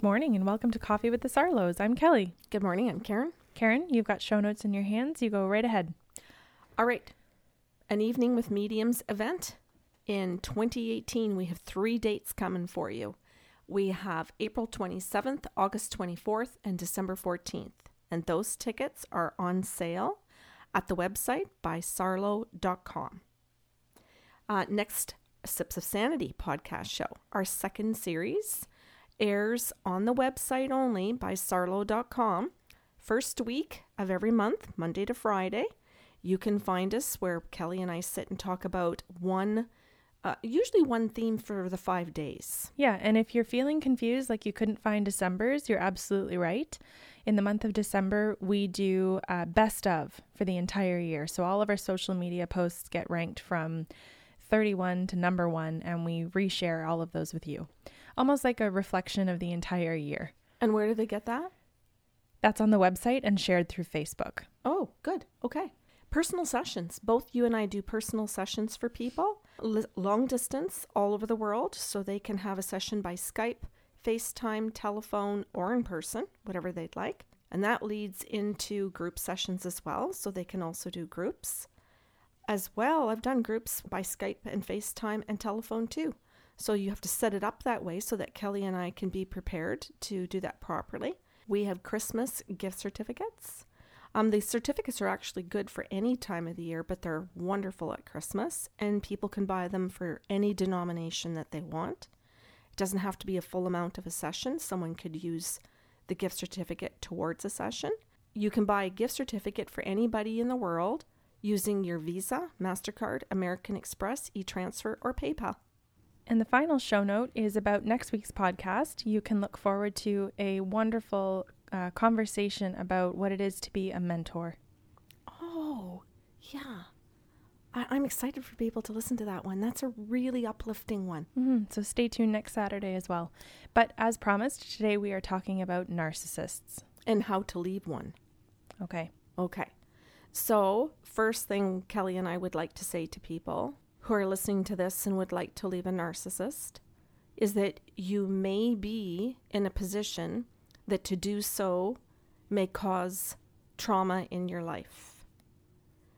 Good morning and welcome to Coffee with the Sarlos. I'm Kelly. Good morning, I'm Karen. Karen, you've got show notes in your hands. You go right ahead. All right. An Evening with Mediums event. In 2018, we have three dates coming for you. We have April 27th, August 24th, and December 14th. And those tickets are on sale at the website by sarlo.com. Uh, next, Sips of Sanity podcast show. Our second series airs on the website only by sarlo.com. First week of every month, Monday to Friday. You can find us where Kelly and I sit and talk about one, uh, usually one theme for the five days. Yeah, and if you're feeling confused, like you couldn't find December's, you're absolutely right. In the month of December, we do uh, best of for the entire year. So all of our social media posts get ranked from 31 to number one, and we reshare all of those with you. Almost like a reflection of the entire year. And where do they get that? That's on the website and shared through Facebook. Oh, good. Okay. Personal sessions. Both you and I do personal sessions for people, long distance, all over the world, so they can have a session by Skype, FaceTime, telephone, or in person, whatever they'd like. And that leads into group sessions as well, so they can also do groups. As well, I've done groups by Skype and FaceTime and telephone too. So you have to set it up that way so that Kelly and I can be prepared to do that properly. We have Christmas gift certificates. Um, the certificates are actually good for any time of the year, but they're wonderful at Christmas, and people can buy them for any denomination that they want. It doesn't have to be a full amount of a session. Someone could use the gift certificate towards a session. You can buy a gift certificate for anybody in the world using your Visa, MasterCard, American Express, e-transfer, or PayPal. And the final show note is about next week's podcast. You can look forward to a wonderful uh, conversation about what it is to be a mentor. Oh, yeah. I- am excited for people to listen to that one. That's a really uplifting one. Mm-hmm. So stay tuned next Saturday as well. But as promised, today we are talking about narcissists and how to leave one. Okay. Okay. So, first thing Kelly and I would like to say to people who are listening to this and would like to leave a narcissist is that you may be in a position that to do so may cause trauma in your life.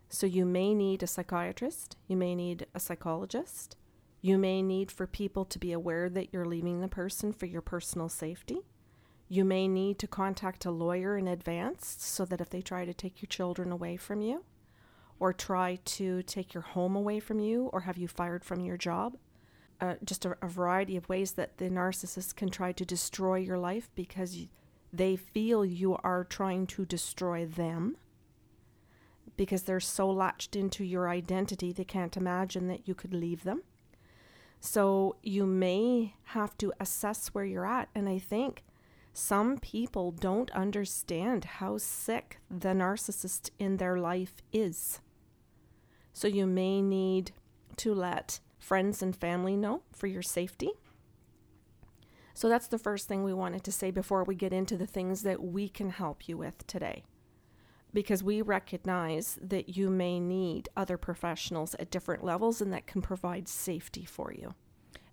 So you may need a psychiatrist, you may need a psychologist, you may need for people to be aware that you're leaving the person for your personal safety. You may need to contact a lawyer in advance so that if they try to take your children away from you, or try to take your home away from you or have you fired from your job. Uh, just a, a, variety of ways that the narcissist can try to destroy your life because they feel you are trying to destroy them because they're so latched into your identity they can't imagine that you could leave them. So you may have to assess where you're at. And I think some people don't understand how sick the narcissist in their life is. So you may need to let friends and family know for your safety. So that's the first thing we wanted to say before we get into the things that we can help you with today. Because we recognize that you may need other professionals at different levels and that can provide safety for you.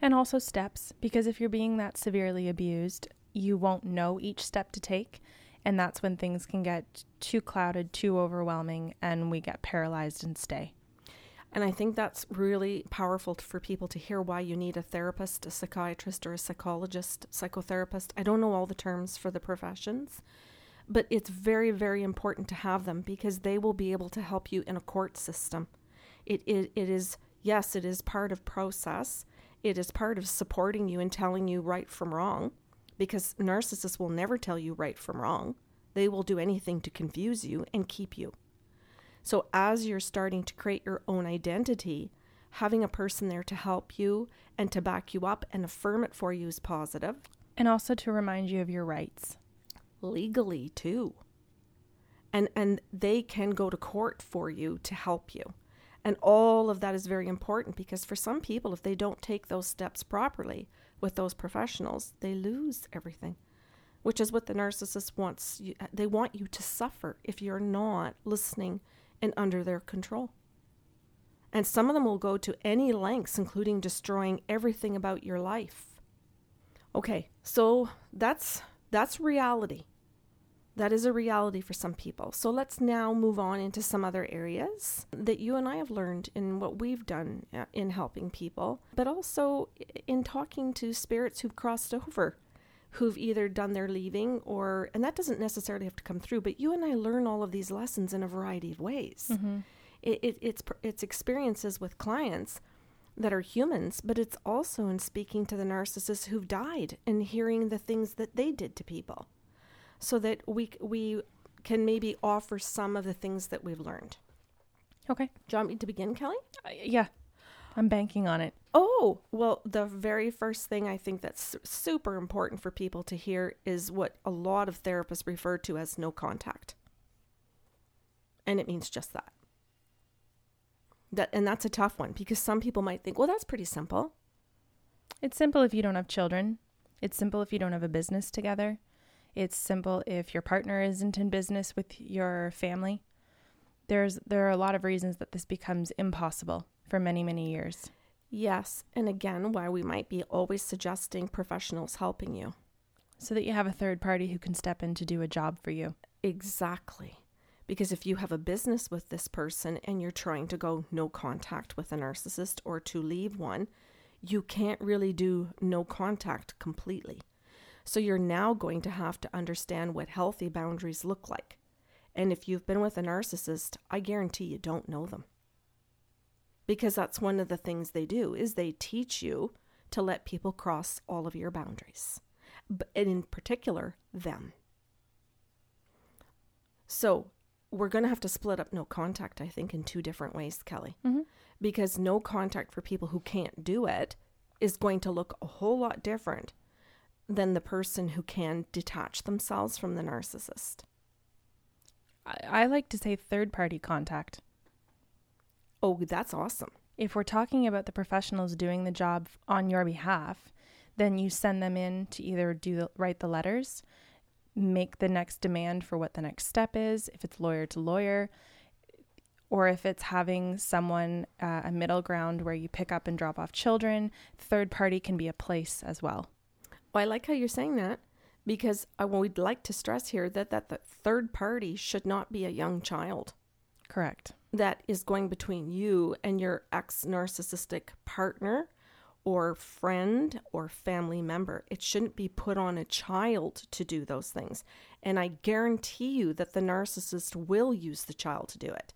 And also steps, because if you're being that severely abused, you won't know each step to take. And that's when things can get too clouded, too overwhelming, and we get paralyzed and stay. And I think that's really powerful for people to hear why you need a therapist, a psychiatrist, or a psychologist, psychotherapist. I don't know all the terms for the professions, but it's very, very important to have them because they will be able to help you in a court system. It, it, it is, yes, it is part of process. It is part of supporting you and telling you right from wrong because narcissists will never tell you right from wrong. They will do anything to confuse you and keep you. So, as you're starting to create your own identity, having a person there to help you and to back you up and affirm it for you is positive. And also to remind you of your rights. Legally, too. And, and they can go to court for you to help you. And all of that is very important because for some people, if they don't take those steps properly with those professionals, they lose everything, which is what the narcissist wants. They want you to suffer if you're not listening and under their control. And some of them will go to any lengths, including destroying everything about your life. Okay, so that's that's reality. That is a reality for some people. So let's now move on into some other areas that you and I have learned in what we've done uh, in helping people, but also in talking to spirits who've crossed over, who've either done their leaving or, and that doesn't necessarily have to come through, but you and I learn all of these lessons in a variety of ways. Mm-hmm. It, it, it's, it's experiences with clients that are humans, but it's also in speaking to the narcissists who've died and hearing the things that they did to people so that we we can maybe offer some of the things that we've learned. Okay. Do you want me to begin, Kelly? Uh, yeah. I'm banking on it. Oh, well, the very first thing I think that's super important for people to hear is what a lot of therapists refer to as no contact. And it means just that. That and that's a tough one because some people might think, "Well, that's pretty simple." It's simple if you don't have children. It's simple if you don't have a business together. It's simple if your partner isn't in business with your family. There's there are a lot of reasons that this becomes impossible for many many years. Yes, and again, why we might be always suggesting professionals helping you so that you have a third party who can step in to do a job for you. Exactly. Because if you have a business with this person and you're trying to go no contact with a narcissist or to leave one, you can't really do no contact completely. So you're now going to have to understand what healthy boundaries look like. And if you've been with a narcissist, I guarantee you don't know them. Because that's one of the things they do is they teach you to let people cross all of your boundaries. And in particular, them. So, we're going to have to split up no contact, I think, in two different ways, Kelly. Mm-hmm. Because no contact for people who can't do it is going to look a whole lot different than the person who can detach themselves from the narcissist. I, I like to say third party contact. Oh, that's awesome. If we're talking about the professionals doing the job on your behalf, then you send them in to either do the, write the letters, make the next demand for what the next step is, if it's lawyer to lawyer, or if it's having someone uh, a middle ground where you pick up and drop off children. Third party can be a place as well. Well, I like how you're saying that because I would like to stress here that, that the third party should not be a young child. Correct. That is going between you and your ex narcissistic partner or friend or family member. It shouldn't be put on a child to do those things. And I guarantee you that the narcissist will use the child to do it.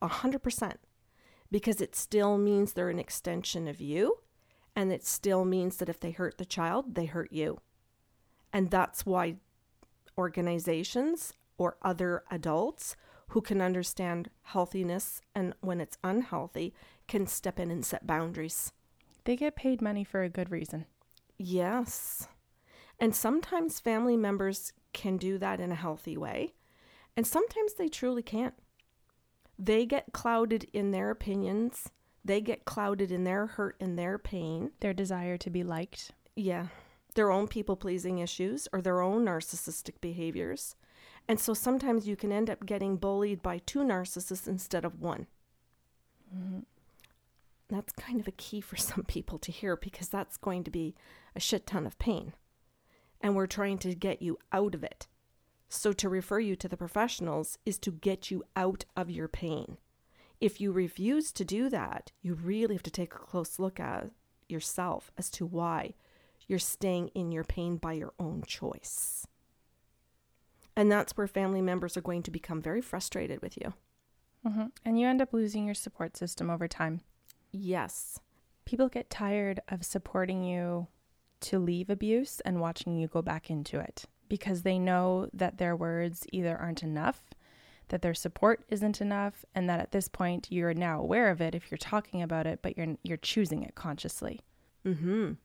A hundred percent. Because it still means they're an extension of you and it still means that if they hurt the child, they hurt you. And that's why organizations or other adults who can understand healthiness and when it's unhealthy can step in and set boundaries. They get paid money for a good reason. Yes. And sometimes family members can do that in a healthy way, and sometimes they truly can't. They get clouded in their opinions they get clouded in their hurt and their pain, their desire to be liked. Yeah. Their own people pleasing issues or their own narcissistic behaviors. And so sometimes you can end up getting bullied by two narcissists instead of one. Mm-hmm. That's kind of a key for some people to hear because that's going to be a shit ton of pain. And we're trying to get you out of it. So to refer you to the professionals is to get you out of your pain. If you refuse to do that, you really have to take a close look at yourself as to why you're staying in your pain by your own choice. And that's where family members are going to become very frustrated with you. Mm-hmm. And you end up losing your support system over time. Yes. People get tired of supporting you to leave abuse and watching you go back into it because they know that their words either aren't enough that their support isn't enough and that at this point you're now aware of it if you're talking about it but you're you're choosing it consciously. Mhm.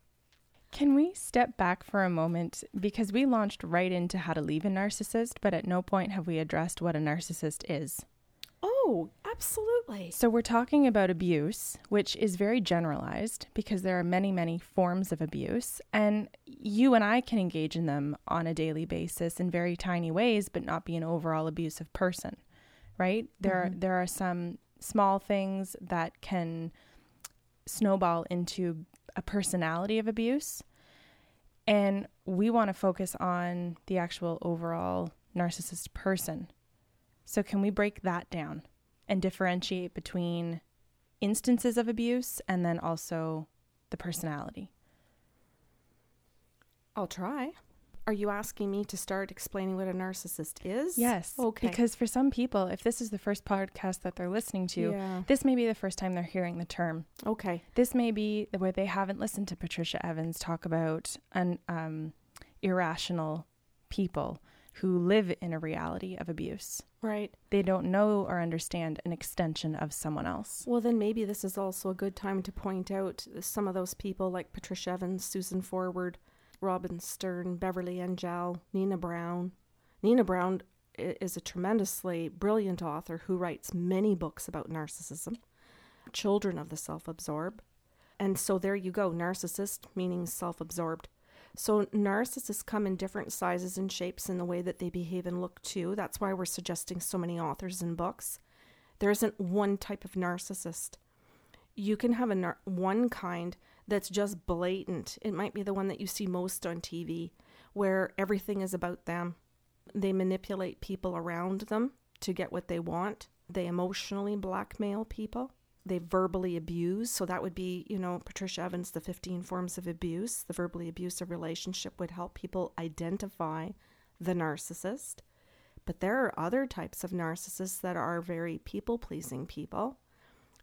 Can we step back for a moment because we launched right into how to leave a narcissist but at no point have we addressed what a narcissist is. Oh, absolutely. So we're talking about abuse, which is very generalized because there are many, many forms of abuse, and you and I can engage in them on a daily basis in very tiny ways, but not be an overall abusive person, right? There, mm-hmm. there are some small things that can snowball into a personality of abuse. And we want to focus on the actual overall narcissist person. So, can we break that down and differentiate between instances of abuse and then also the personality? I'll try. Are you asking me to start explaining what a narcissist is? Yes. Okay. Because for some people, if this is the first podcast that they're listening to, yeah. this may be the first time they're hearing the term. Okay. This may be where they haven't listened to Patricia Evans talk about an um, irrational people who live in a reality of abuse. Right. They don't know or understand an extension of someone else. Well, then maybe this is also a good time to point out some of those people like Patricia Evans, Susan Forward, Robin Stern, Beverly Engel, Nina Brown. Nina Brown is a tremendously brilliant author who writes many books about narcissism, children of the self absorbed. And so there you go, narcissist meaning self absorbed. So narcissists come in different sizes and shapes in the way that they behave and look too. That's why we're suggesting so many authors and books. There isn't one type of narcissist. You can have a nar- one kind that's just blatant. It might be the one that you see most on TV, where everything is about them. They manipulate people around them to get what they want. They emotionally blackmail people they verbally abuse. So that would be, you know, Patricia Evans, the 15 forms of abuse. The verbally abusive relationship would help people identify the narcissist. But there are other types of narcissists that are very people pleasing people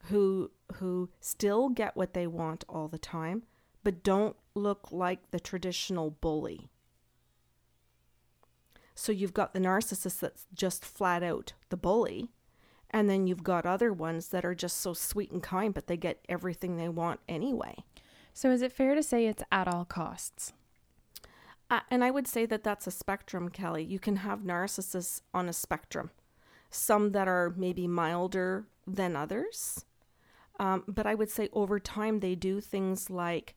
who who still get what they want all the time, but don't look like the traditional bully. So you've got the narcissist that's just flat out the bully, and then you've got other ones that are just so sweet and kind, but they get everything they want anyway. So, is it fair to say it's at all costs? Uh, and I would say that that's a spectrum, Kelly. You can have narcissists on a spectrum, some that are maybe milder than others. Um, but I would say over time, they do things like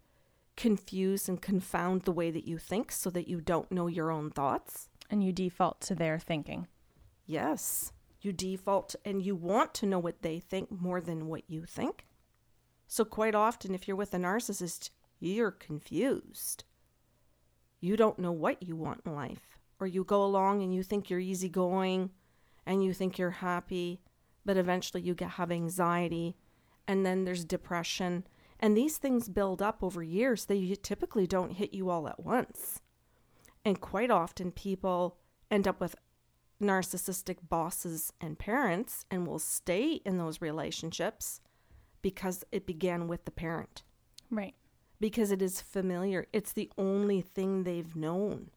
confuse and confound the way that you think so that you don't know your own thoughts. And you default to their thinking. Yes you default and you want to know what they think more than what you think. So, quite often, if you're with a narcissist, you're confused. You don't know what you want in life. Or you go along and you think you're easygoing and you think you're happy, but eventually you get have anxiety and then there's depression. And these things build up over years. They typically don't hit you all at once. And quite often people end up with narcissistic bosses and parents and will stay in those relationships because it began with the parent. Right. Because it is familiar. It's the only thing they've known.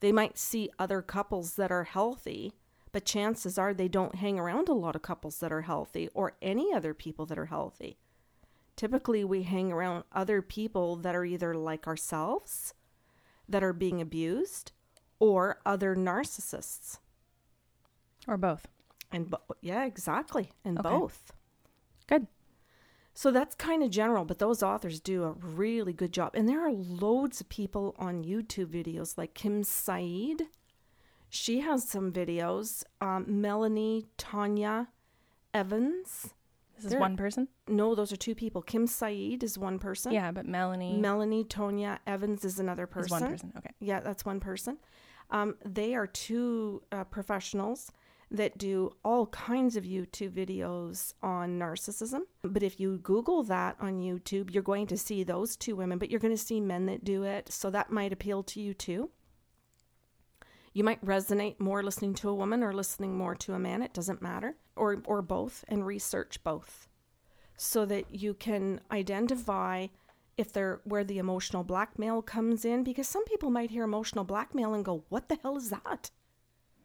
They might see other couples that are healthy, but chances are they don't hang around a lot of couples that are healthy or any other people that are healthy. Typically, we hang around other people that are either like ourselves, that are being abused, or other narcissists. Or both. And bo- yeah, exactly. And okay. both. Good. So that's kind of general, but those authors do a really good job. And there are loads of people on YouTube videos like Kim Saeed. She has some videos. Um, Melanie Tonia Evans. This is one person? No, those are two people. Kim Saeed is one person. Yeah, but Melanie. Melanie Tonia Evans is another person. Is one person. Okay. Yeah, that's one person. Um, they are two uh, professionals that do all kinds of YouTube videos on narcissism. But if you Google that on YouTube, you're going to see those two women, but you're going to see men that do it. So that might appeal to you too. You might resonate more listening to a woman or listening more to a man. It doesn't matter, or, or both, and research both so that you can identify if they're where the emotional blackmail comes in because some people might hear emotional blackmail and go what the hell is that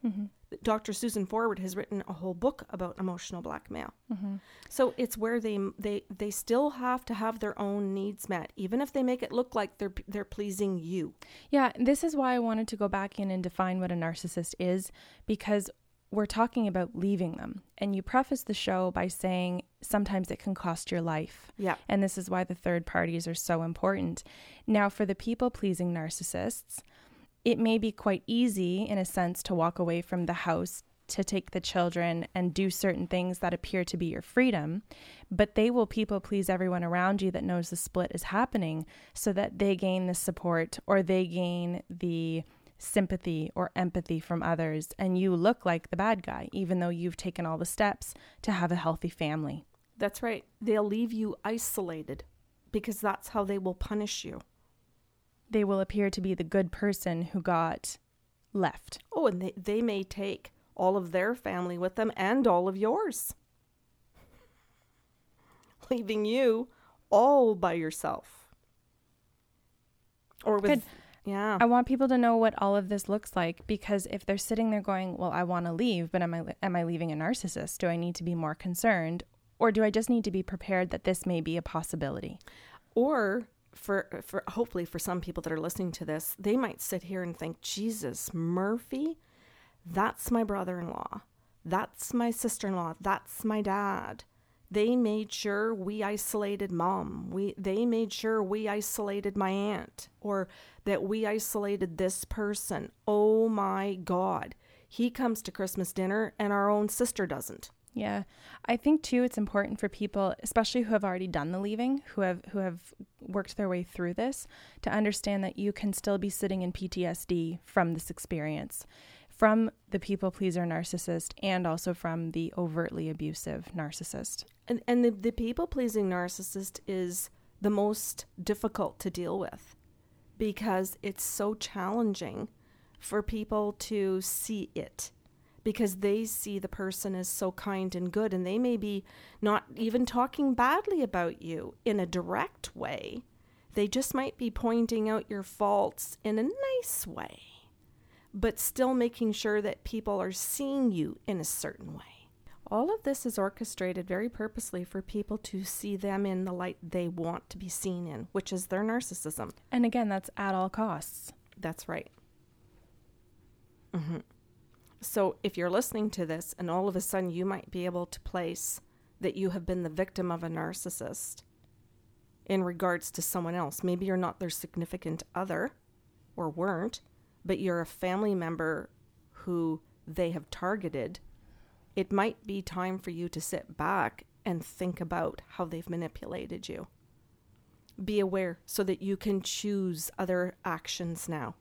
mm-hmm. Dr susan forward has written a whole book about emotional blackmail mm-hmm. so it's where they they they still have to have their own needs met even if they make it look like they're they're pleasing you yeah this is why i wanted to go back in and define what a narcissist is because we're talking about leaving them. And you preface the show by saying sometimes it can cost your life. Yeah. And this is why the third parties are so important. Now, for the people pleasing narcissists, it may be quite easy, in a sense, to walk away from the house to take the children and do certain things that appear to be your freedom, but they will people please everyone around you that knows the split is happening so that they gain the support or they gain the sympathy or empathy from others and you look like the bad guy even though you've taken all the steps to have a healthy family. That's right. They'll leave you isolated because that's how they will punish you. They will appear to be the good person who got left. Oh, and they, they may take all of their family with them and all of yours, leaving you all by yourself. Or with. Good. Yeah. I want people to know what all of this looks like because if they're sitting there going, "Well, I want to leave, but am I am I leaving a narcissist? Do I need to be more concerned or do I just need to be prepared that this may be a possibility?" Or for for hopefully for some people that are listening to this, they might sit here and think, "Jesus, Murphy, that's my brother-in-law. That's my sister-in-law. That's my dad." They made sure we isolated mom. We they made sure we isolated my aunt or that we isolated this person. Oh my god. He comes to Christmas dinner and our own sister doesn't. Yeah. I think too it's important for people, especially who have already done the leaving, who have who have worked their way through this, to understand that you can still be sitting in PTSD from this experience from the people pleaser narcissist and also from the overtly abusive narcissist. And and the, the people pleasing narcissist is the most difficult to deal with because it's so challenging for people to see it because they see the person as so kind and good and they may be not even talking badly about you in a direct way. They just might be pointing out your faults in a nice way but still making sure that people are seeing you in a certain way. All of this is orchestrated very purposely for people to see them in the light they want to be seen in, which is their narcissism. And again, that's at all costs. That's right. Mm-hmm. So if you're listening to this and all of a sudden you might be able to place that you have been the victim of a narcissist in regards to someone else, maybe you're not their significant other or weren't, but you're a family member who they have targeted, it might be time for you to sit back and think about how they've manipulated you. Be aware so that you can choose other actions now.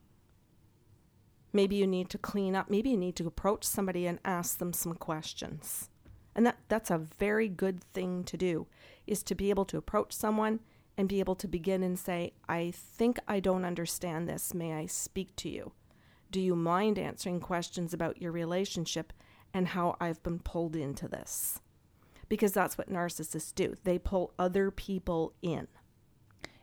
Maybe you need to clean up, maybe you need to approach somebody and ask them some questions. And that, that's a very good thing to do, is to be able to approach someone and be able to begin and say, I think I don't understand this. May I speak to you? Do you mind answering questions about your relationship and how I've been pulled into this? Because that's what narcissists do. They pull other people in.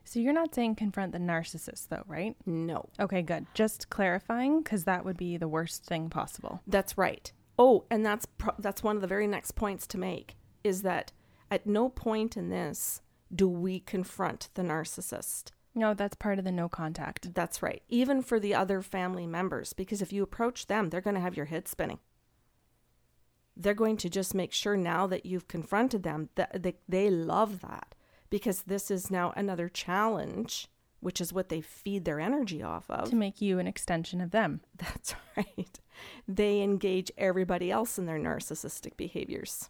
So you're not saying confront the narcissist, though, right? No. Okay, good. Just clarifying, because that would be the worst thing possible. That's right. Oh, and that's pro- that's one of the very next points to make is that at no point in this do we confront the narcissist. No, that's part of the no contact. That's right. Even for the other family members, because if you approach them, they're going to have your head spinning. They're going to just make sure now that you've confronted them that they, they love that because this is now another challenge, which is what they feed their energy off of. To make you an extension of them. That's right. They engage everybody else in their narcissistic behaviors.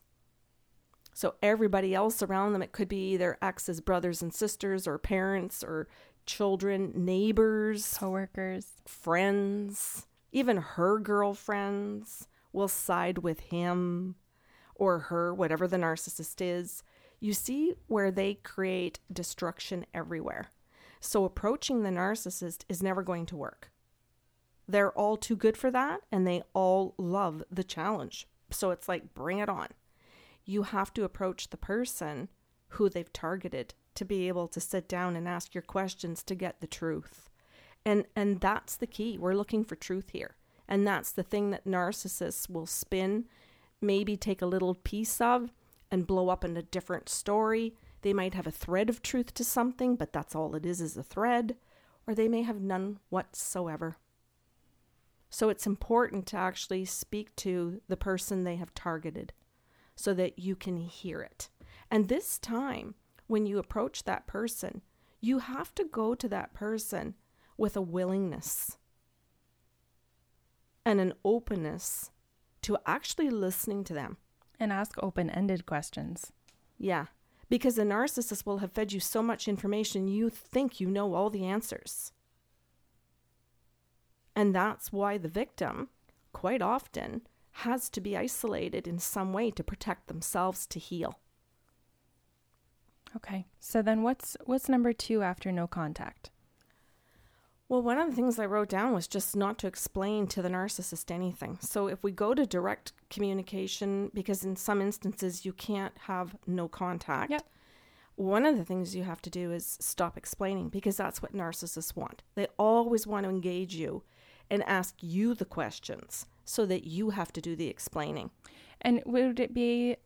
So everybody else around them, it could be their ex's brothers and sisters, or parents, or children, neighbors, coworkers, friends, even her girlfriends will side with him or her, whatever the narcissist is. You see where they create destruction everywhere. So approaching the narcissist is never going to work. They're all too good for that and they all love the challenge. So it's like, bring it on you have to approach the person who they've targeted to be able to sit down and ask your questions to get the truth. And and that's the key. We're looking for truth here. And that's the thing that narcissists will spin, maybe take a little piece of and blow up in a different story. They might have a thread of truth to something, but that's all it is is a thread, or they may have none whatsoever. So it's important to actually speak to the person they have targeted so that you can hear it. And this time, when you approach that person, you have to go to that person with a willingness and an openness to actually listening to them. And ask open ended questions. Yeah. Because the narcissist will have fed you so much information you think you know all the answers. And that's why the victim, quite often, has to be isolated in some way to protect themselves to heal. Okay. So then what's what's number 2 after no contact? Well, one of the things I wrote down was just not to explain to the narcissist anything. So if we go to direct communication, because in some instances you can't have no contact, Yep. one of the things you have to do is stop explaining because that's what narcissists want. They always want to engage you and ask you the questions so that you have to do the explaining. And would it be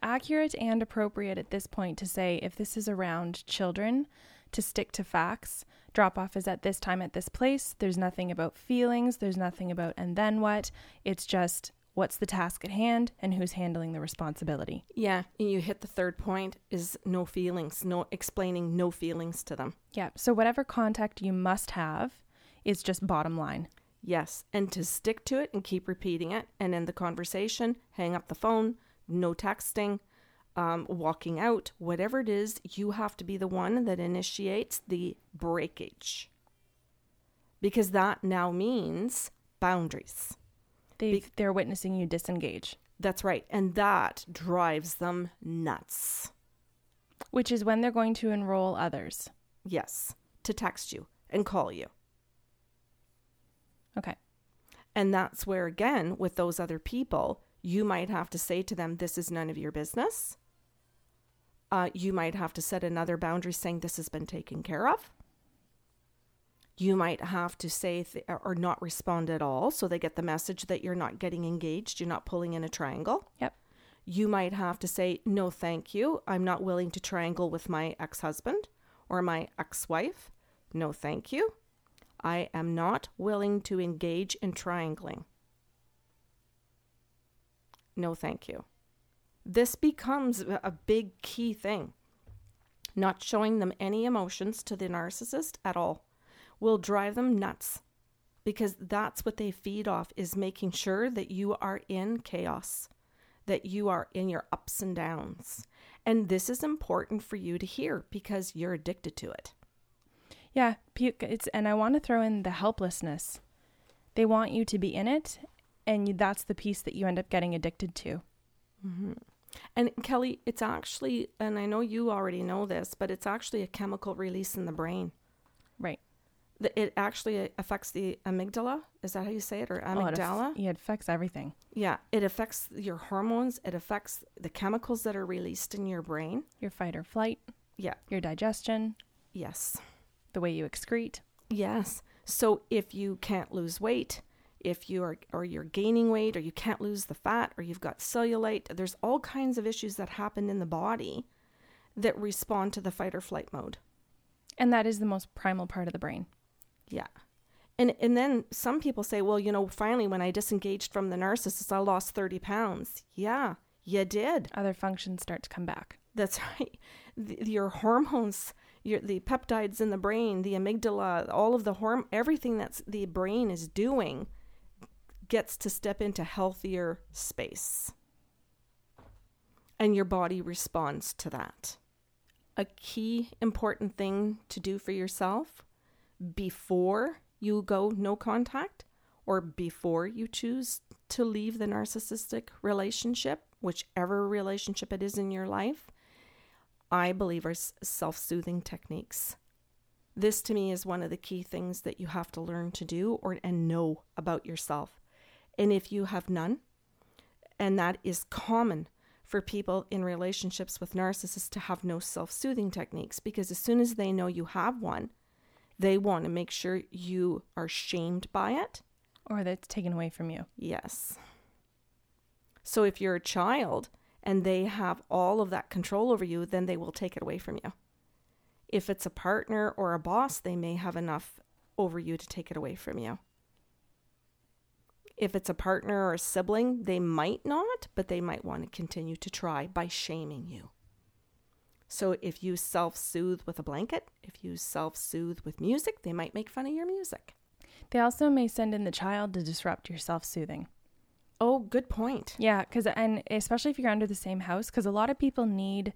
accurate and appropriate at this point to say if this is around children to stick to facts? Drop off is at this time at this place. There's nothing about feelings. There's nothing about and then what. It's just what's the task at hand and who's handling the responsibility. Yeah, and you hit the third point is no feelings, no explaining no feelings to them. Yeah. So whatever contact you must have is just bottom line. Yes, and to stick to it and keep repeating it and end the conversation, hang up the phone, no texting, um, walking out, whatever it is, you have to be the one that initiates the breakage. Because that now means boundaries. They they're witnessing you disengage, That's right. And that drives them nuts. which is when they're going to enroll others. Yes, to text you and call you. Okay. And that's where, again, with those other people, you might have to say to them, This is none of your business. Uh, you might have to set another boundary saying, This has been taken care of. You might have to say th- or not respond at all so they get the message that you're not getting engaged, you're not pulling in a triangle. Yep. You might have to say, No, thank you. I'm not willing to triangle with my ex husband or my ex wife. No, thank you. I am not willing to engage in triangling. No, thank you. This becomes a big key thing. Not showing them any emotions to the narcissist at all will drive them nuts because that's what they feed off is making sure that you are in chaos, that you are in your ups and downs. And this is important for you to hear because you're addicted to it. Yeah, it's and I want to throw in the helplessness. They want you to be in it, and you, that's the piece that you end up getting addicted to. Mm-hmm. And Kelly, it's actually, and I know you already know this, but it's actually a chemical release in the brain. Right. It actually affects the amygdala. Is that how you say it? Or Oh, it amygdala? it affects everything. yeah. It affects your hormones. It affects the chemicals that are released in your brain. Your fight or flight, Yeah. your digestion, Yes. the way you excrete. Yes. So if you can't lose weight, if you are or you're gaining weight or you can't lose the fat or you've got cellulite, there's all kinds of issues that happen in the body that respond to the fight or flight mode. And that is the most primal part of the brain. Yeah. And and then some people say, well, you know, finally when I disengaged from the narcissist, I lost 30 pounds. Yeah, you did. Other functions start to come back. That's right. The, your hormones, your the peptides in the brain, the amygdala, all of the horm everything that's the brain is doing gets to step into healthier space. And your body responds to that. A key important thing to do for yourself before you go no contact or before you choose to leave the narcissistic relationship, whichever relationship it is in your life, I believe are self soothing techniques. This to me is one of the key things that you have to learn to do or and know about yourself. And if you have none, and that is common for people in relationships with narcissists to have no self soothing techniques because as soon as they know you have one, they want to make sure you are shamed by it. Or that's taken away from you. Yes. So if you're a child and they have all of that control over you, then they will take it away from you. If it's a partner or a boss, they may have enough over you to take it away from you. If it's a partner or a sibling, they might not, but they might want to continue to try by shaming you. So if you self soothe with a blanket, if you self soothe with music, they might make fun of your music. They also may send in the child to disrupt your self soothing. Oh, good point. Yeah, because and especially if you're under the same house, because a lot of people need,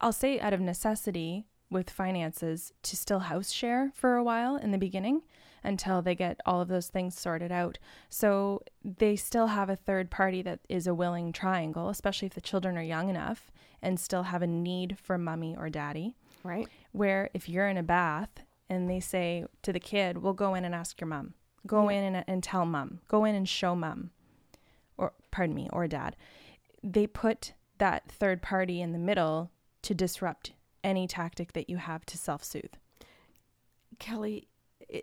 I'll say out of necessity with finances, to still house share for a while in the beginning until they get all of those things sorted out. So they still have a third party that is a willing triangle, especially if the children are young enough and still have a need for mommy or daddy. Right. Where if you're in a bath and they say to the kid, "We'll go in and ask your mom. Go Yeah. in and, and tell mom. Go in and show mom." Or pardon me, or dad. They put that third party in the middle to disrupt any tactic that you have to self-soothe. Kelly,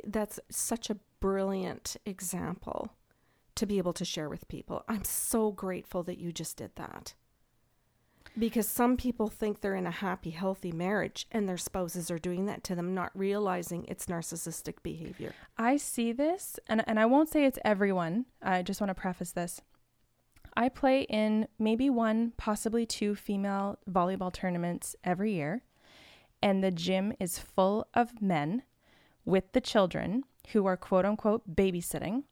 that's such a brilliant example to be able to share with people. I'm so grateful that you just did that. Because some people think they're in a happy, healthy marriage and their spouses are doing that to them, not realizing it's narcissistic behavior. I see this, and, and I won't say it's everyone. I just want to preface this. I play in maybe one, possibly two female volleyball tournaments every year, and the gym is full of men with the children who are quote unquote babysitting.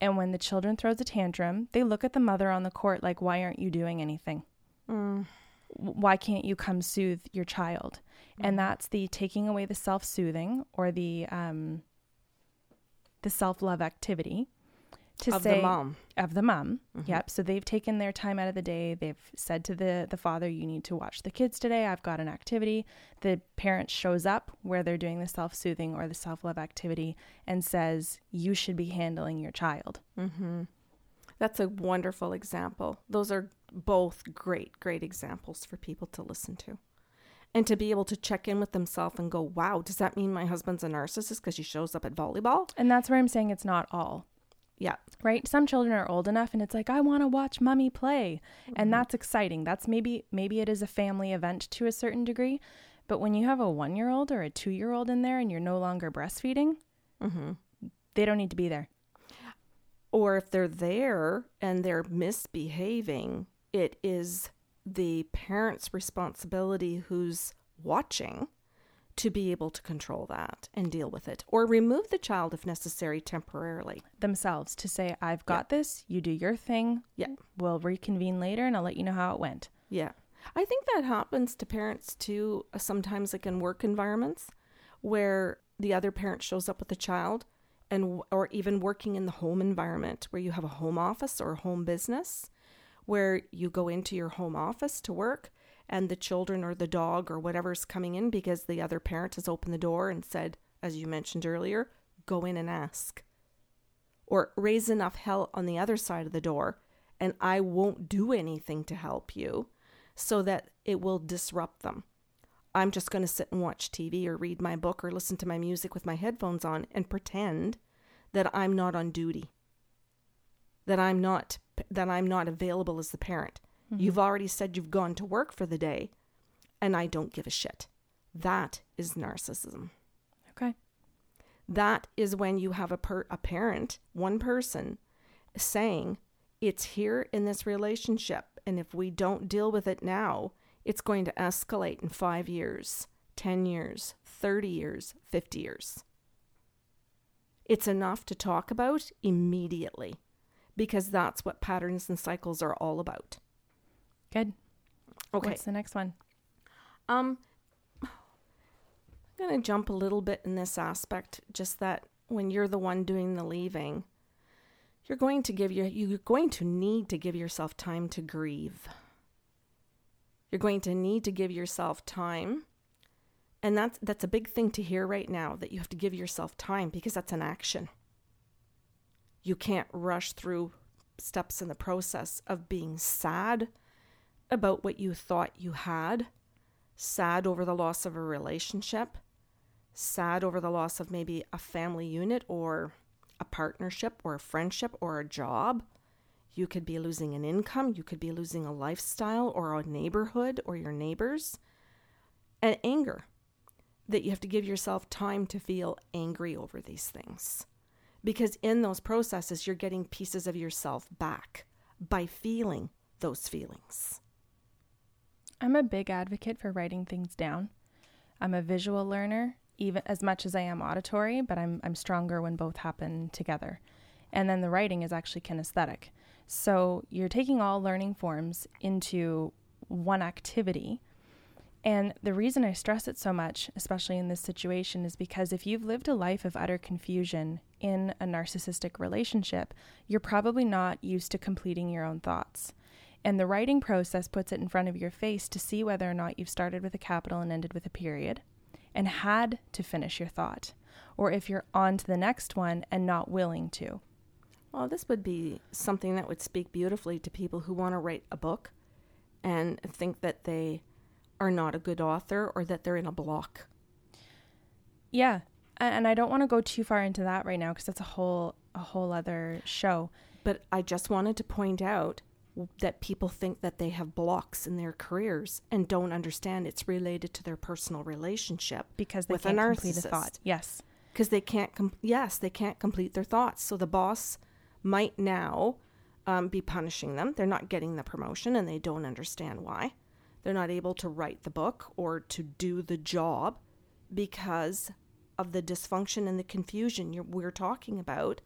And when the children throws a tantrum, they look at the mother on the court like, "Why aren't you doing anything? Mm. why can't you come soothe your child Mm-hmm. and that's the taking away the self-soothing or the um the self-love activity to Of say the mom. of the mom Mhm. yep so they've taken their time out of the day they've said to the the father you need to watch the kids today i've got an activity the parent shows up where they're doing the self-soothing or the self-love activity and says you should be handling your child Mm-hmm. That's a wonderful example. Those are both great, great examples for people to listen to. And to be able to check in with themselves and go, wow, does that mean my husband's a narcissist because he shows up at volleyball? and that's where i'm saying it's not all Yeah. right? Some children are old enough and it's like i want to watch mummy play. And that's exciting. That's maybe maybe it is a family event to a certain degree but when you have a one year old or a two year old in there and you're no longer breastfeeding Mm-hmm. they don't need to be there. Or if they're there and they're misbehaving, it is the parent's responsibility who's watching to be able to control that and deal with it or remove the child if necessary temporarily. themselves to say i've got this you do your thing Yeah. we'll reconvene later and i'll let you know how it went Yeah. I think that happens to parents too, uh, sometimes like in work environments where the other parent shows up with the child and or even working in the home environment where you have a home office or a home business where you go into your home office to work and the children or the dog or whatever's coming in because the other parent has opened the door and said as you mentioned earlier, go in and ask or raise enough hell on the other side of the door and I won't do anything to help you so that it will disrupt them. I'm just going to sit and watch TV or read my book or listen to my music with my headphones on and pretend that I'm not on duty. That I'm not that I'm not available as the parent. You've mm-hmm. already said you've gone to work for the day and I don't give a shit. That is narcissism. okay That is when you have a per- a parent, one person, saying, "It's here in this relationship, and if we don't deal with it now, it's going to escalate in five years, ten years, thirty years, fifty years." It's enough to talk about immediately, because that's what patterns and cycles are all about. Good Okay. what's the next one Um, I'm going to jump a little bit in this aspect, just that when you're the one doing the leaving, you're going to give your you're going to need to give yourself time to grieve. You're going to need to give yourself time. And that's that's a big thing to hear right now that you have to give yourself time because that's an action. You can't rush through steps in the process of being sad about what you thought you had sad over the loss of a relationship, sad over the loss of maybe a family unit or a partnership or a friendship or a job. You could be losing an income, you could be losing a lifestyle or a neighborhood or your neighbors. And anger, that you have to give yourself time to feel angry over these things. Because in those processes, you're getting pieces of yourself back by feeling those feelings. I'm a big advocate for writing things down. I'm a visual learner, even as much as I am auditory, but I'm I'm stronger when both happen together. And then the writing is actually kinesthetic. So you're taking all learning forms into one activity. And the reason I stress it so much, especially in this situation, is because if you've lived a life of utter confusion in a narcissistic relationship, you're probably not used to completing your own thoughts. And the writing process puts it in front of your face to see whether or not you've started with a capital and ended with a period and had to finish your thought, or if you're on to the next one and not willing to. Well, this would be something that would speak beautifully to people who want to write a book and think that they are not a good author or that they're in a block. Yeah. And I don't want to go too far into that right now because that's a whole a whole other show. But I just wanted to point out that people think that they have blocks in their careers and don't understand it's related to their personal relationship because they with can't a complete a narcissist. thought. Yes. because they can't com- yes they can't complete their thoughts so the boss might now um, be punishing them they're not getting the promotion and they don't understand why they're not able to write the book or to do the job because of the dysfunction and the confusion you're, we're talking about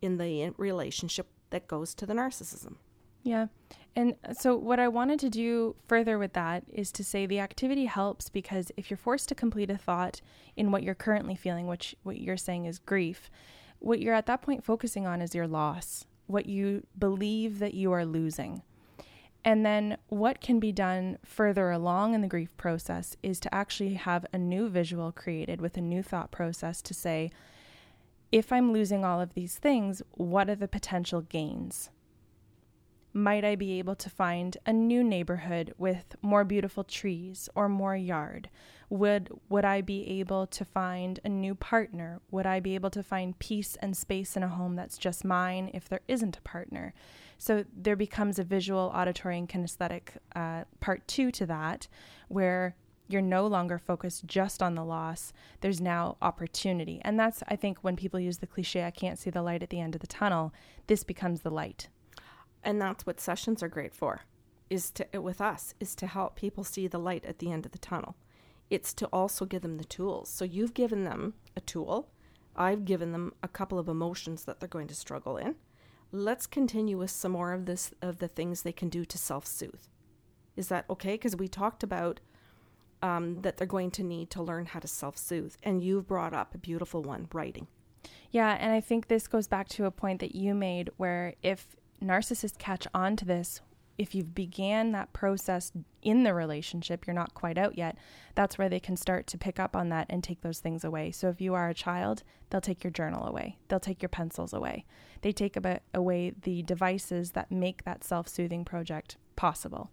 in the relationship that goes to the narcissism Yeah. And uh, so, what I wanted to do further with that is to say the activity helps because if you're forced to complete a thought in what you're currently feeling, which what you're saying is grief, what you're at that point focusing on is your loss, what you believe that you are losing. And then, what can be done further along in the grief process is to actually have a new visual created with a new thought process to say, if I'm losing all of these things, what are the potential gains? Might I be able to find a new neighborhood with more beautiful trees or more yard? Would would I be able to find a new partner? Would I be able to find peace and space in a home that's just mine if there isn't a partner? So there becomes a visual, auditory, and kinesthetic uh, part two to that, where you're no longer focused just on the loss. There's now opportunity. And that's, I think, when people use the cliche, I can't see the light at the end of the tunnel, this becomes the light. And that's what sessions are great for is to with us is to help people see the light at the end of the tunnel. It's to also give them the tools. So you've given them a tool. I've given them a couple of emotions that they're going to struggle in. Let's continue with some more of this of the things they can do to self-soothe. Is that okay? Because we talked about um, that they're going to need to learn how to self-soothe. And you've brought up a beautiful one writing. Yeah, and I think this goes back to a point that you made where if narcissists catch on to this, if you've began that process in the relationship, you're not quite out yet, that's where they can start to pick up on that and take those things away. So if you are a child, they'll take your journal away. They'll take your pencils away. They take about away the devices that make that self-soothing project possible.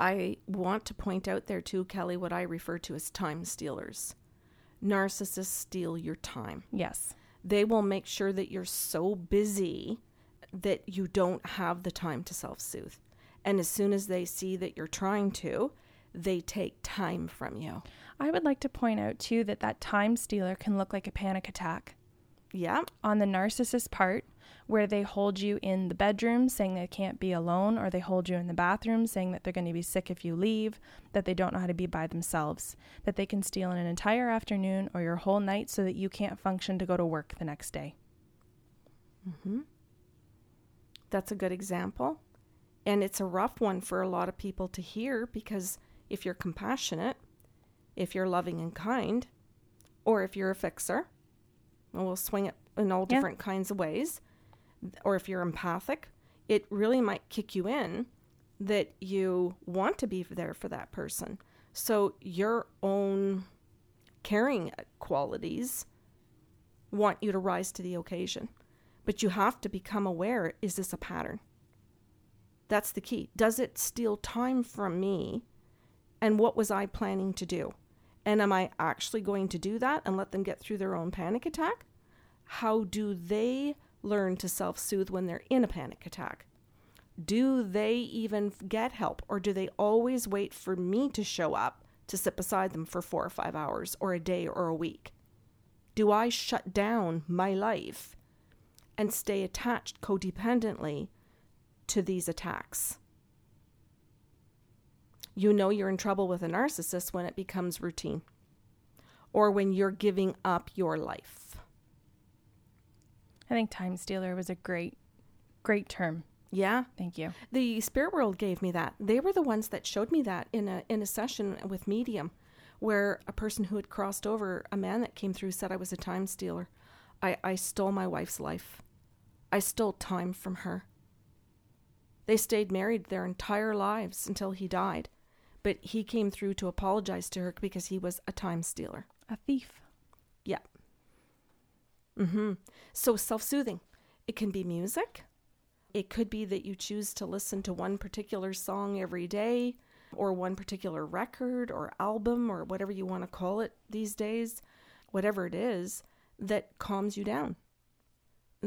I want to point out there too, Kelly, what I refer to as time stealers. Narcissists steal your time. Yes. They will make sure that you're so busy that you don't have the time to self soothe. And as soon as they see that you're trying to, they take time from you. I would like to point out too that that time stealer can look like a panic attack. Yeah. on the narcissist part where they hold you in the bedroom saying they can't be alone or they hold you in the bathroom saying that they're going to be sick if you leave that they don't know how to be by themselves that they can steal an entire afternoon or your whole night so that you can't function to go to work the next day hmm That's a good example. And it's a rough one for a lot of people to hear because if you're compassionate, if you're loving and kind, or if you're a fixer, and we'll swing it in all Yeah. different kinds of ways, or if you're empathic, it really might kick you in that you want to be there for that person. So your own caring qualities want you to rise to the occasion. But you have to become aware is this a pattern? That's the key. Does it steal time from me? And what was I planning to do? And am I actually going to do that and let them get through their own panic attack? How do they learn to self soothe when they're in a panic attack? Do they even get help or do they always wait for me to show up to sit beside them for four or five hours or a day or a week? Do I shut down my life and stay attached codependently to these attacks? You know you're in trouble with a narcissist when it becomes routine or when you're giving up your life. i think time stealer was a great great term Yeah. Thank you. The spirit world gave me that. They were the ones that showed me that in a in a session with medium where a person who had crossed over, a man that came through said I was a time stealer. I, I stole my wife's life. I stole time from her. They stayed married their entire lives until he died. But he came through to apologize to her because he was a time stealer. A thief. Yeah. Mm-hmm. So self-soothing. It can be music. It could be that you choose to listen to one particular song every day or one particular record or album or whatever you want to call it these days, whatever it is that calms you down,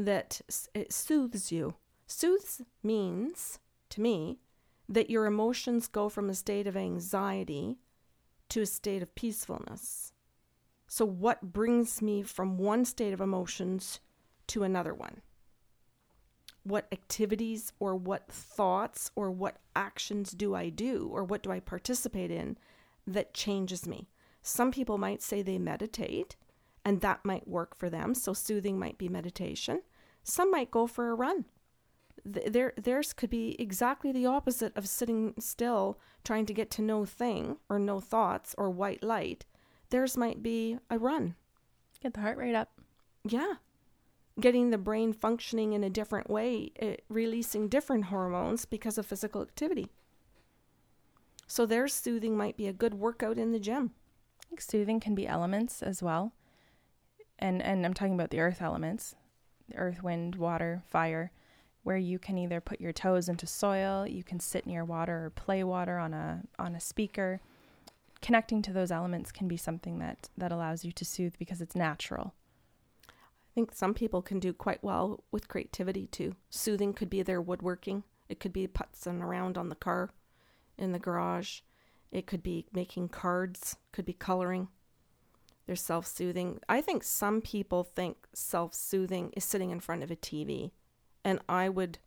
that it soothes you. Soothes means, to me, that your emotions go from a state of anxiety to a state of peacefulness. So, what brings me from one state of emotions to another one? What activities or what thoughts or what actions do I do or what do I participate in that changes me? Some people might say they meditate and that might work for them. So, soothing might be meditation. Some might go for a run. Their, theirs could be exactly the opposite of sitting still trying to get to no thing or no thoughts or white light Theirs might be a run. Get the heart rate up. Yeah. Getting the brain functioning in a different way, it, eh, releasing different hormones because of physical activity. So their soothing might be a good workout in the gym. I think soothing can be elements as well. And and I'm talking about the earth elements. Earth, wind, water, fire, where you can either put your toes into soil, you can sit near water or play water on a on a speaker connecting to those elements can be something that that allows you to soothe because it's natural. I think some people can do quite well with creativity too. Soothing could be their woodworking. It could be putzing around on the car in the garage. It could be making cards, could be coloring. They're self-soothing. I think some people think self-soothing is sitting in front of a TV. And I would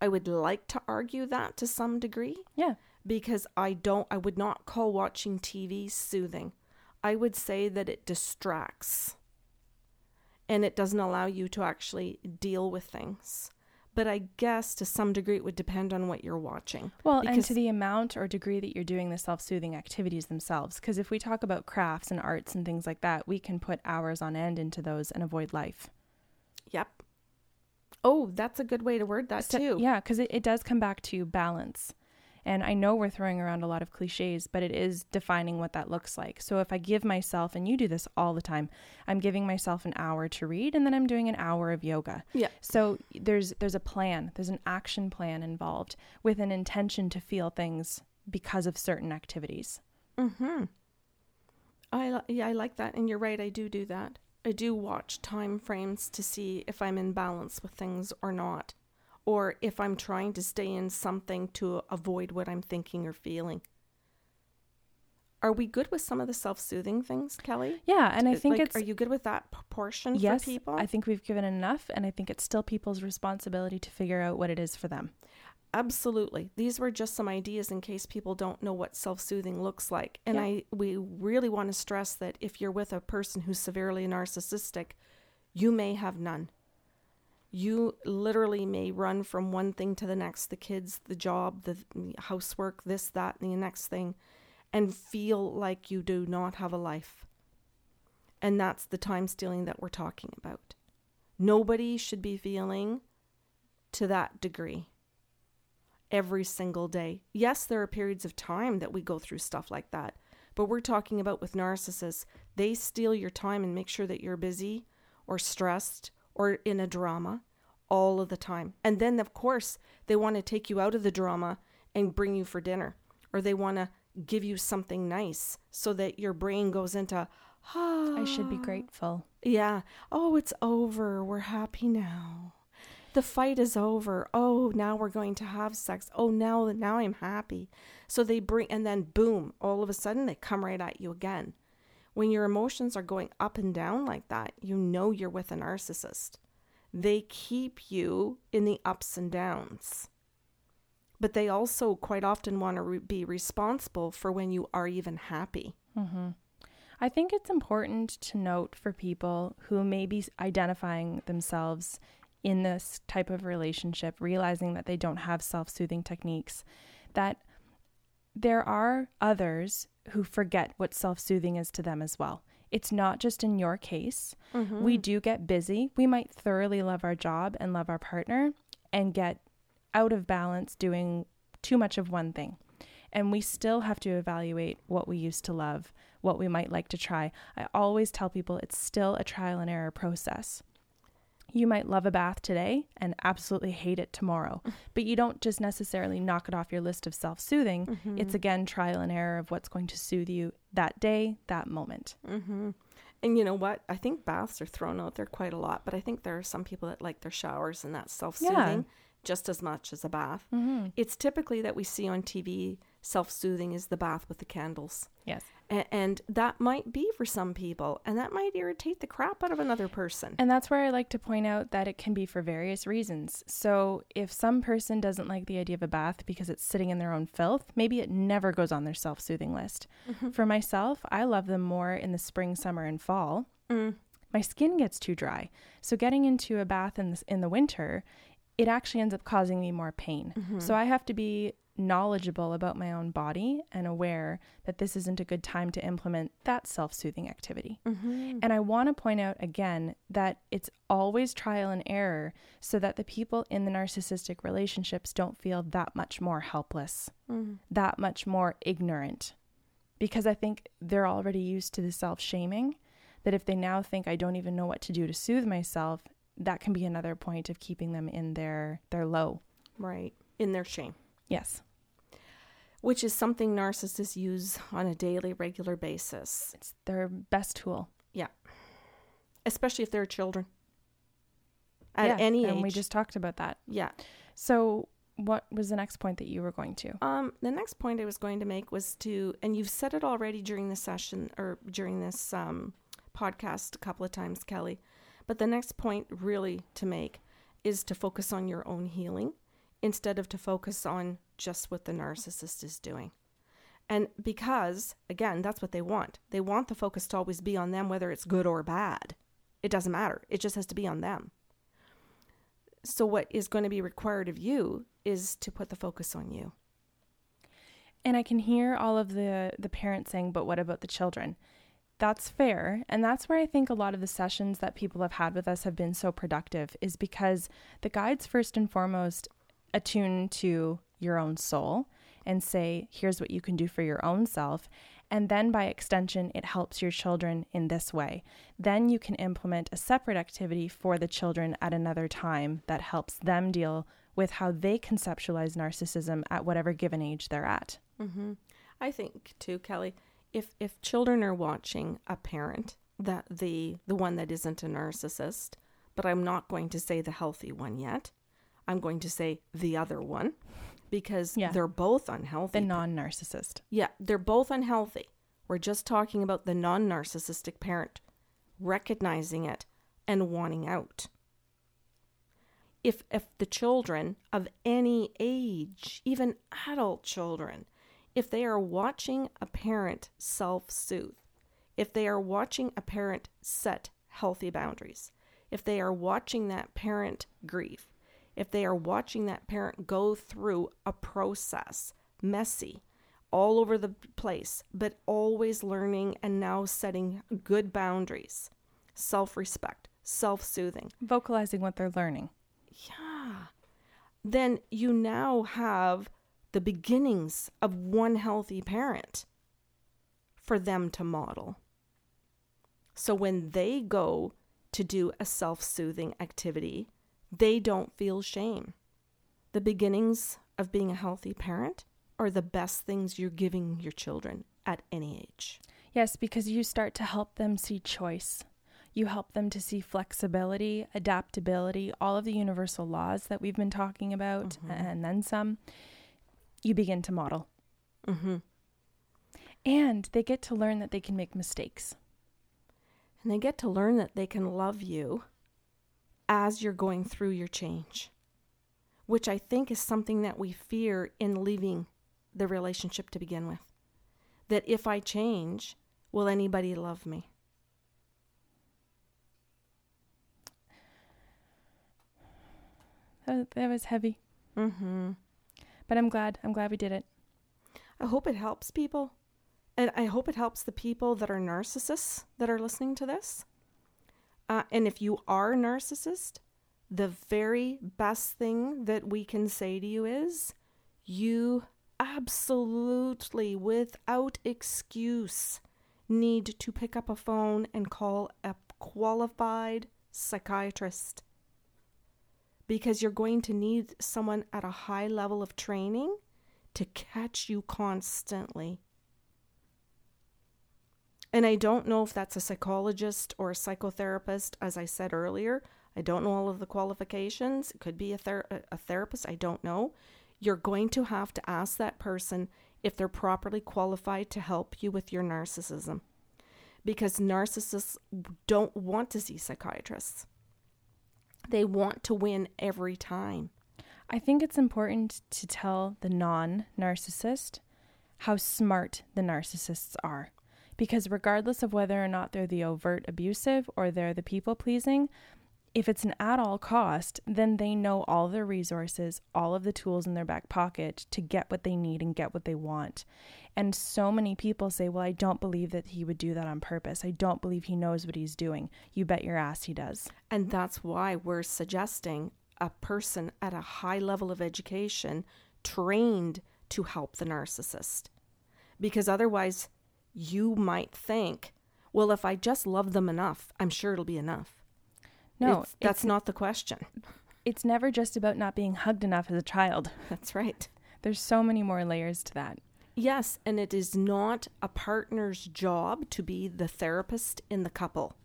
I would like to argue that to some degree. Yeah because I don't I would not call watching TV soothing. I would say that it distracts and it doesn't allow you to actually deal with things. But I guess to some degree it would depend on what you're watching. Well, and to the amount or degree that you're doing the self soothing activities themselves. Because if we talk about crafts and arts and things like that, we can put hours on end into those and avoid life. Yep. Oh, that's a good way to word that too. Yeah, because it, it does come back to balance. And I know we're throwing around a lot of cliches, but it is defining what that looks like. So if I give myself, and you do this all the time, I'm giving myself an hour to read and then I'm doing an hour of yoga. Yeah. So there's there's a plan, there's an action plan involved with an intention to feel things because of certain activities. Mm-hmm. I yeah, I like that and you're right, I do do that. I do watch time frames to see if I'm in balance with things or not or if I'm trying to stay in something to avoid what I'm thinking or feeling. Are we good with some of the self-soothing things, Kelly? Yeah, and I uh, think like, it's. Are you good with that proportion yes, for people? I think we've given enough, and I think it's still people's responsibility to figure out what it is for them. Absolutely. These were just some ideas in case people don't know what self-soothing looks like. And yeah. I we really want to stress that if you're with a person who's severely narcissistic, you may have none you literally may run from one thing to the next the kids, the job, the housework, this, that, and the next thing, and feel like you do not have a life. And that's the time stealing that we're talking about. Nobody should be feeling to that degree every single day. Yes, there are periods of time that we go through stuff like that, but we're talking about with narcissists, they steal your time and make sure that you're busy or stressed or in a drama all of the time. And then, of course, they want to take you out of the drama and bring you for dinner, or they want to give you something nice so that your brain goes into, ah, I should be grateful. Yeah. Oh, it's over. We're happy now. The fight is over. Oh, now we're going to have sex. Oh, now now I'm happy. So they bring and then boom, all of a sudden they come right at you again. When your emotions are going up and down like that, you know you're with a narcissist. They keep you in the ups and downs. But they also quite often want to re- be responsible for when you are even happy. Mm-hmm. I think it's important to note for people who may be identifying themselves in this type of relationship, realizing that they don't have self soothing techniques, that there are others who forget what self soothing is to them as well. It's not just in your case. Mm-hmm. We do get busy. We might thoroughly love our job and love our partner and get out of balance doing too much of one thing. And we still have to evaluate what we used to love, what we might like to try. I always tell people it's still a trial and error process. You might love a bath today and absolutely hate it tomorrow, but you don't just necessarily knock it off your list of self soothing. Mm-hmm. It's again trial and error of what's going to soothe you that day, that moment. Mm-hmm. And you know what? I think baths are thrown out there quite a lot, but I think there are some people that like their showers and that's self soothing Yeah. just as much as a bath. Mm-hmm. It's typically that we see on TV self soothing is the bath with the candles. Yes. A- and that might be for some people, and that might irritate the crap out of another person. And that's where I like to point out that it can be for various reasons. So, if some person doesn't like the idea of a bath because it's sitting in their own filth, maybe it never goes on their self soothing list. For myself, I love them more in the spring, summer, and fall. Mm. My skin gets too dry. So, getting into a bath in the, in the winter, it actually ends up causing me more pain. So, I have to be knowledgeable about my own body and aware that this isn't a good time to implement that self soothing activity. Mm-hmm. And I want to point out again that it's always trial and error so that the people in the narcissistic relationships don't feel that much more helpless, Mm. that much more ignorant. Because I think they're already used to the self shaming, that if they now think I don't even know what to do to soothe myself, that can be another point of keeping them in their, their low. Right. In their shame, Yes. which is something narcissists use on a daily, regular basis, It's their best tool. Yeah. Especially if they're children. At Yeah, any and age. we just talked about that. yeah. So, what was the next point that you were going to? Um, the next point I was going to make was to, and you've said it already during the session or during this um, podcast a couple of times, Kelly, but the next point really to make is to focus on your own healing instead of to focus on just what the narcissist is doing. And because, again, that's what they want. They want the focus to always be on them, whether it's good or bad. It doesn't matter. It just has to be on them. So, what is going to be required of you is to put the focus on you. And I can hear all of the the parents saying, "But what about the children?" That's fair, and that's where I think a lot of the sessions that people have had with us have been so productive is because the guides first and foremost attune to your own soul and say, "Here's what you can do for your own self." And then by extension, it helps your children in this way. Then you can implement a separate activity for the children at another time that helps them deal with how they conceptualize narcissism at whatever given age they're at. Mm-hmm. I think too, Kelly. If if children are watching a parent that the the one that isn't a narcissist, but I'm not going to say the healthy one yet. I'm going to say the other one because Yeah. they're both unhealthy. The non narcissist. yeah, they're both unhealthy. We're just talking about the non-narcissistic parent recognizing it and wanting out. If if the children of any age, even adult children, if they are watching a parent self-soothe, if they are watching a parent set healthy boundaries, if they are watching that parent grieve, if they are watching that parent go through a process, messy, all over the place, but always learning and now setting good boundaries, self respect, self soothing. Vocalizing what they're learning. Yeah. Then you now have the beginnings of one healthy parent for them to model. So when they go to do a self soothing activity, they don't feel shame. The beginnings of being a healthy parent are the best things you're giving your children at any age. Yes, because you start to help them see choice. You help them to see flexibility, adaptability, all of the universal laws that we've been talking about, and then some. You begin to model. Mm-hmm. And they get to learn that they can make mistakes. And they get to learn that they can love you as you're going through your change, which I think is something that we fear in leaving the relationship to begin with. That if I change, will anybody love me? that, was heavy. Mm-hmm. But I'm glad. I'm glad we did it. I hope it helps people. And I hope it helps the people that are narcissists that are listening to this. Uh, and if you are a narcissist, the very best thing that we can say to you is you absolutely, without excuse, need to pick up a phone and call a qualified psychiatrist because you're going to need someone at a high level of training to catch you constantly. And I don't know if that's a psychologist or a psychotherapist, as I said earlier. I don't know all of the qualifications. It could be a, ther- a therapist. I don't know. You're going to have to ask that person if they're properly qualified to help you with your narcissism. Because narcissists don't want to see psychiatrists, they want to win every time. I think it's important to tell the non narcissist how smart the narcissists are. Because regardless of whether or not they're the overt abusive or they're the people pleasing, if it's an at all cost, then they know all the resources, all of the tools in their back pocket to get what they need and get what they want. And so many people say, Well, I don't believe that he would do that on purpose. I don't believe he knows what he's doing. You bet your ass he does. And that's why we're suggesting a person at a high level of education trained to help the narcissist. Because otherwise, you might think, well, if I just love them enough, I'm sure it'll be enough. No, It's- that's not the question. It's never just about not being hugged enough as a child. That's right. There's so many more layers to that. Yes, and it is not a partner's job to be the therapist in the couple.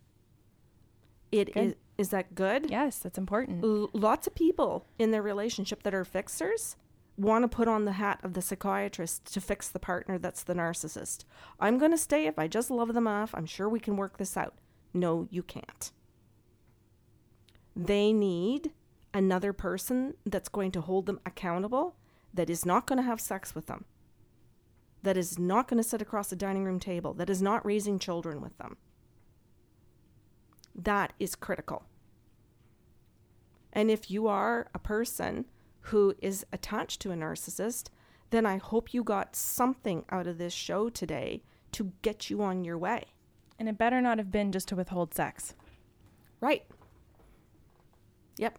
It Good. is. Is that good? Yes, that's important. L- lots of people in their relationship that are fixers want to put on the hat of the psychiatrist to fix the partner that's the narcissist. I'm going to stay if I just love them enough. I'm sure we can work this out. No, you can't. They need another person that's going to hold them accountable, that is not going to have sex with them, that is not going to sit across the dining room table, that is not raising children with them. That is critical. And if you are a person who is attached to a narcissist, then I hope you got something out of this show today to get you on your way. And it better not have been just to withhold sex. Right. Yep.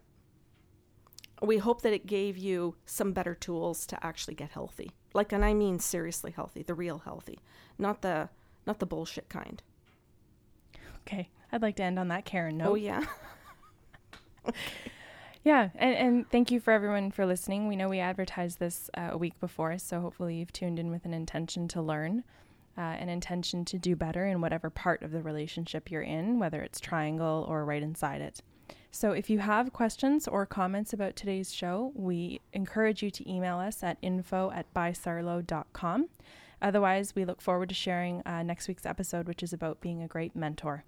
We hope that it gave you some better tools to actually get healthy. Like and I mean seriously healthy, the real healthy, not the not the bullshit kind. Okay, I'd like to end on that Karen oh, note. Oh yeah. Yeah, and, and thank you for everyone for listening. We know we advertised this uh, a week before, so hopefully you've tuned in with an intention to learn, uh, an intention to do better in whatever part of the relationship you're in, whether it's triangle or right inside it. So if you have questions or comments about today's show, we encourage you to email us at info at bysarlo.com. Otherwise, we look forward to sharing uh, next week's episode, which is about being a great mentor.